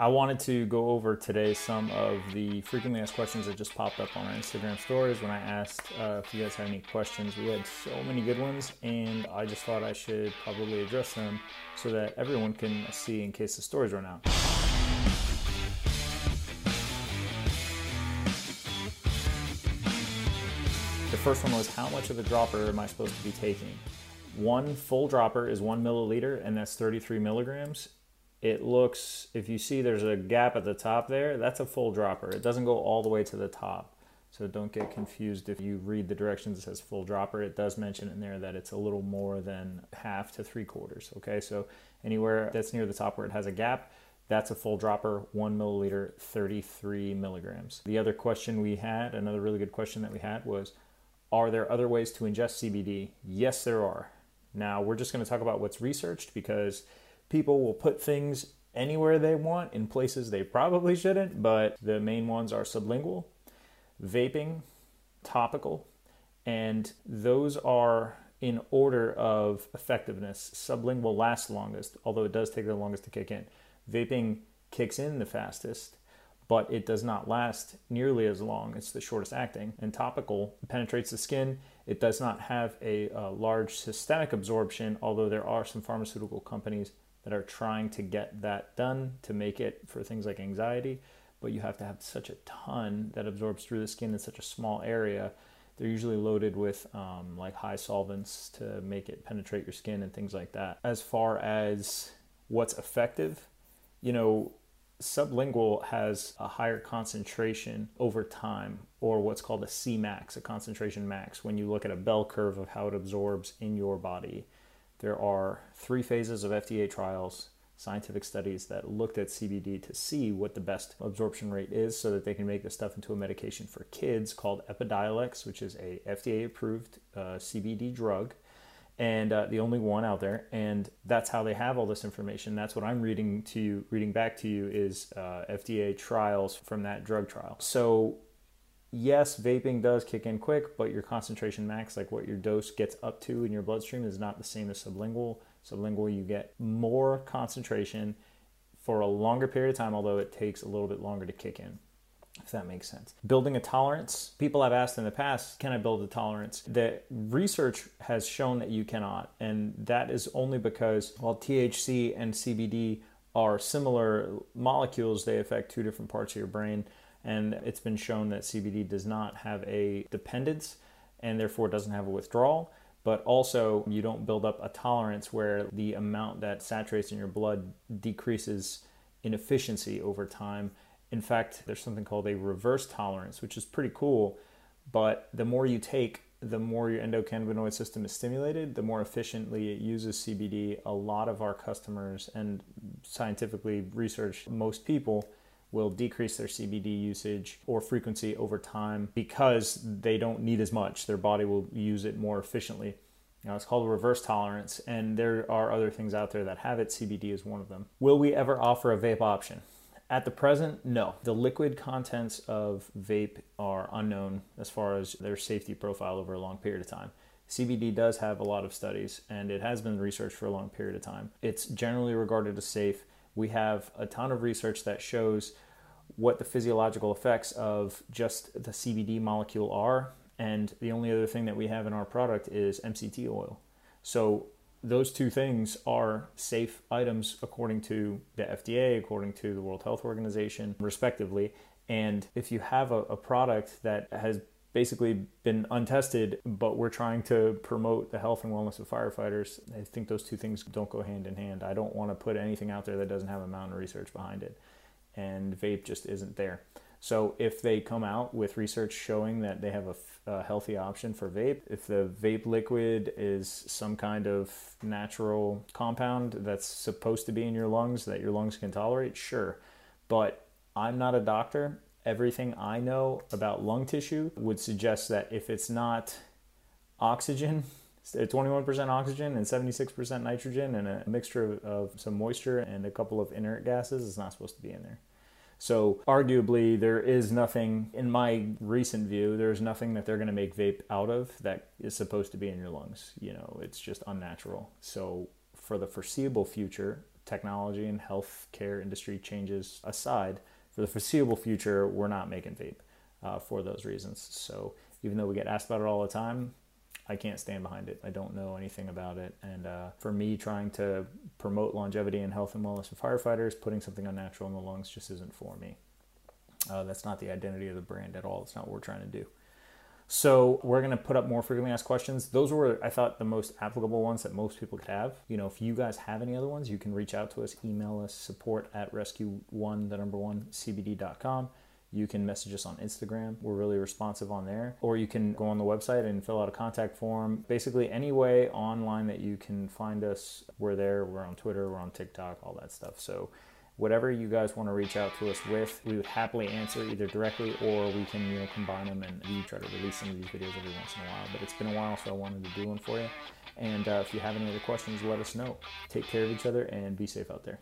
I wanted to go over today some of the frequently asked questions that just popped up on our Instagram stories when I asked uh, if you guys had any questions. We had so many good ones, and I just thought I should probably address them so that everyone can see in case the stories run out. The first one was how much of a dropper am I supposed to be taking? One full dropper is one milliliter, and that's 33 milligrams it looks if you see there's a gap at the top there that's a full dropper it doesn't go all the way to the top so don't get confused if you read the directions it says full dropper it does mention in there that it's a little more than half to three quarters okay so anywhere that's near the top where it has a gap that's a full dropper, one milliliter, 33 milligrams. The other question we had, another really good question that we had was Are there other ways to ingest CBD? Yes, there are. Now, we're just going to talk about what's researched because people will put things anywhere they want in places they probably shouldn't, but the main ones are sublingual, vaping, topical, and those are in order of effectiveness. Sublingual lasts longest, although it does take the longest to kick in. Vaping kicks in the fastest, but it does not last nearly as long. It's the shortest acting. And topical penetrates the skin. It does not have a, a large systemic absorption, although there are some pharmaceutical companies that are trying to get that done to make it for things like anxiety, but you have to have such a ton that absorbs through the skin in such a small area. They're usually loaded with um, like high solvents to make it penetrate your skin and things like that. As far as what's effective, you know, sublingual has a higher concentration over time, or what's called a Cmax, a concentration max, when you look at a bell curve of how it absorbs in your body. There are three phases of FDA trials, scientific studies that looked at CBD to see what the best absorption rate is so that they can make the stuff into a medication for kids called Epidiolex, which is a FDA approved uh, CBD drug. And uh, the only one out there. And that's how they have all this information. That's what i'm reading to you reading back to you is uh, fda trials from that drug trial. So yes, vaping does kick in quick, but your concentration max, like what your dose gets up to in your bloodstream, is not the same as sublingual. Sublingual, you get more concentration for a longer period of time, although it takes a little bit longer to kick in. If that makes sense. Building a tolerance. People have asked in the past, can I build a tolerance? The research has shown that you cannot. And that is only because while THC and CBD are similar molecules, they affect two different parts of your brain and it's been shown that CBD does not have a dependence and therefore doesn't have a withdrawal. But also, you don't build up a tolerance where the amount that saturates in your blood decreases in efficiency over time. In fact, there's something called a reverse tolerance, which is pretty cool. But the more you take, the more your endocannabinoid system is stimulated, the more efficiently it uses CBD. A lot of our customers and scientifically researched most people will decrease their CBD usage or frequency over time because they don't need as much. Their body will use it more efficiently. It's called reverse tolerance, and there are other things out there that have it. CBD is one of them. Will we ever offer a vape option? At the present, no. The liquid contents of vape are unknown as far as their safety profile over a long period of time. CBD does have a lot of studies and it has been researched for a long period of time. It's generally regarded as safe we have a ton of research that shows what the physiological effects of just the CBD molecule are. And the only other thing that we have in our product is MCT oil. So those two things are safe items according to the FDA, according to the World Health Organization, respectively. And if you have a, a product that has basically been untested, but we're trying to promote the health and wellness of firefighters. I think those two things don't go hand in hand. I don't want to put anything out there that doesn't have a mountain of research behind it, and vape just isn't there. So if they come out with research showing that they have a, a healthy option for vape, if the vape liquid is some kind of natural compound that's supposed to be in your lungs that your lungs can tolerate, sure. But I'm not a doctor everything I know about lung tissue would suggest that if it's not oxygen, 21% oxygen and 76% nitrogen and a mixture of, some moisture and a couple of inert gases, it's not supposed to be in there. So, arguably, there is nothing, in my recent view, there's nothing that they're going to make vape out of that is supposed to be in your lungs. You know, it's just unnatural. So, for the foreseeable future, technology and healthcare industry changes aside, for the foreseeable future, we're not making vape uh, for those reasons. So even though we get asked about it all the time, I can't stand behind it. I don't know anything about it. And uh, for me, trying to promote longevity and health and wellness for firefighters, putting something unnatural in the lungs just isn't for me. Uh, that's not the identity of the brand at all. It's not what we're trying to do. So we're going to put up more frequently asked questions. Those were, I thought, the most applicable ones that most people could have. You know, if you guys have any other ones, you can reach out to us, email us, support at rescue one, the number one, cbd.com. You can message us on Instagram. We're really responsive on there. Or you can go on the website and fill out a contact form. Basically, any way online that you can find us, we're there. We're on Twitter, we're on TikTok, all that stuff. So whatever you guys want to reach out to us with, we would happily answer either directly or we can you know combine them and we try to release some of these videos every once in a while. But it's been a while, so I wanted to do one for you. And uh, if you have any other questions, let us know. Take care of each other and be safe out there.